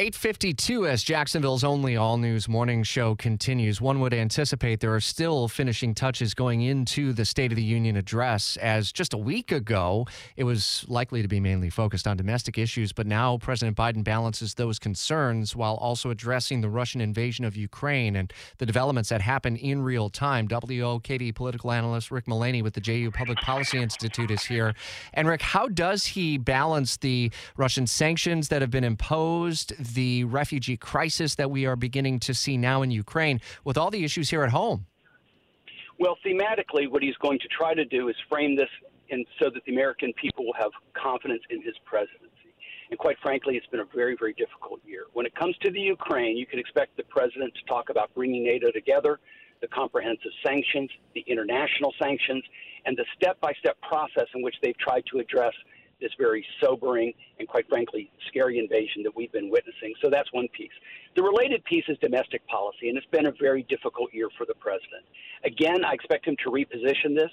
852 as Jacksonville's only all news morning show continues. One would anticipate there are still finishing touches going into the State of the Union address, as just a week ago it was likely to be mainly focused on domestic issues. But now President Biden balances those concerns while also addressing the Russian invasion of Ukraine and the developments that happen in real time. WOKV political analyst Rick Mullaney with the JU Public Policy Institute is here. And Rick, how does he balance the Russian sanctions that have been imposed? The refugee crisis that we are beginning to see now in Ukraine with all the issues here at home? Well, thematically, what he's going to try to do is frame this in so that the American people will have confidence in his presidency. And quite frankly, it's been a very, very difficult year. When it comes to the Ukraine, you can expect the president to talk about bringing NATO together, the comprehensive sanctions, the international sanctions, and the step by step process in which they've tried to address this very sobering and, quite frankly, scary invasion that we've been witnessing. So that's one piece. The related piece is domestic policy, and it's been a very difficult year for the president. Again, I expect him to reposition this.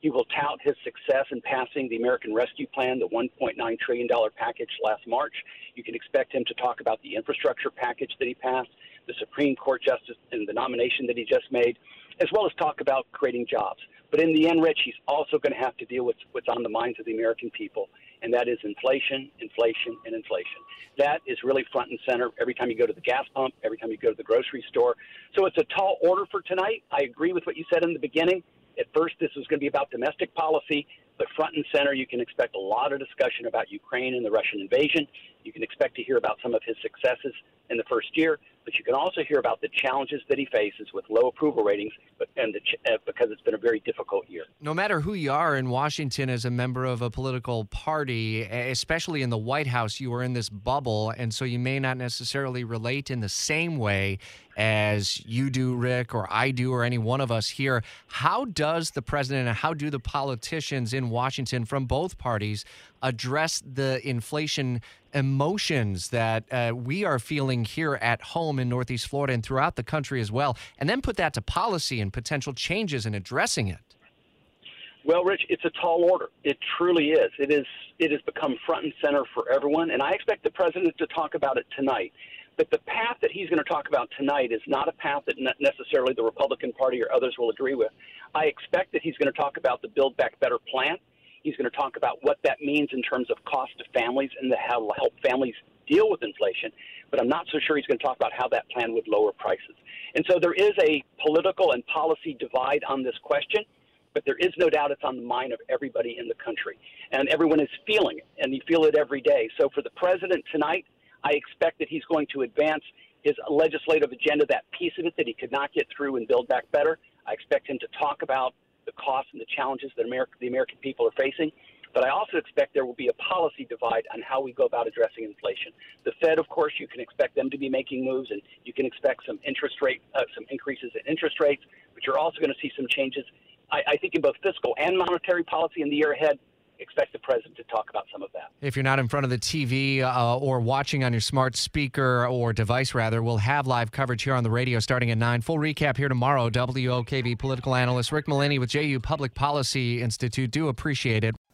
He will tout his success in passing the American Rescue Plan, the $1.9 trillion package last March. You can expect him to talk about the infrastructure package that he passed, the Supreme Court justice and the nomination that he just made, as well as talk about creating jobs. But in the end, Rich, he's also going to have to deal with what's on the minds of the American people, and that is inflation, inflation, and inflation. That is really front and center every time you go to the gas pump, every time you go to the grocery store. So it's a tall order for tonight. I agree with what you said in the beginning. At first, this was going to be about domestic policy, but front and center, you can expect a lot of discussion about Ukraine and the Russian invasion. You can expect to hear about some of his successes in the first year, but you can also hear about the challenges that he faces with low approval ratings, but and the, uh, because it's been a very difficult year. No matter who you are in Washington as a member of a political party, especially in the White House, you are in this bubble, and so you may not necessarily relate in the same way as you do, Rick, or I do, or any one of us here. How does the president and how do the politicians in Washington from both parties address the inflation emotions that uh, we are feeling here at home in Northeast Florida and throughout the country as well, and then put that to policy and potential changes in addressing it? Well, Rich, it's a tall order. It truly is. It is. It has become front and center for everyone, and I expect the president to talk about it tonight. But the path that he's going to talk about tonight is not a path that necessarily the Republican Party or others will agree with. I expect that he's going to talk about the Build Back Better plan. He's going to talk about what that means in terms of cost to families and how to help families deal with inflation. But I'm not so sure he's going to talk about how that plan would lower prices. And so there is a political and policy divide on this question, but there is no doubt it's on the mind of everybody in the country. And everyone is feeling it, and you feel it every day. So for the president tonight, I expect that he's going to advance his legislative agenda, that piece of it that he could not get through and Build Back Better. I expect him to talk about the costs and the challenges that America, the American people are facing. But I also expect there will be a policy divide on how we go about addressing inflation. The Fed, of course, you can expect them to be making moves, and you can expect some interest rate, uh, some increases in interest rates. But you're also going to see some changes, I, I think, in both fiscal and monetary policy in the year ahead expect the president to talk about some of that. If you're not in front of the TV uh, or watching on your smart speaker or device, rather, we'll have live coverage here on the radio starting at 9. Full recap here tomorrow. WOKV political analyst Rick Mullaney with JU Public Policy Institute. Do appreciate it.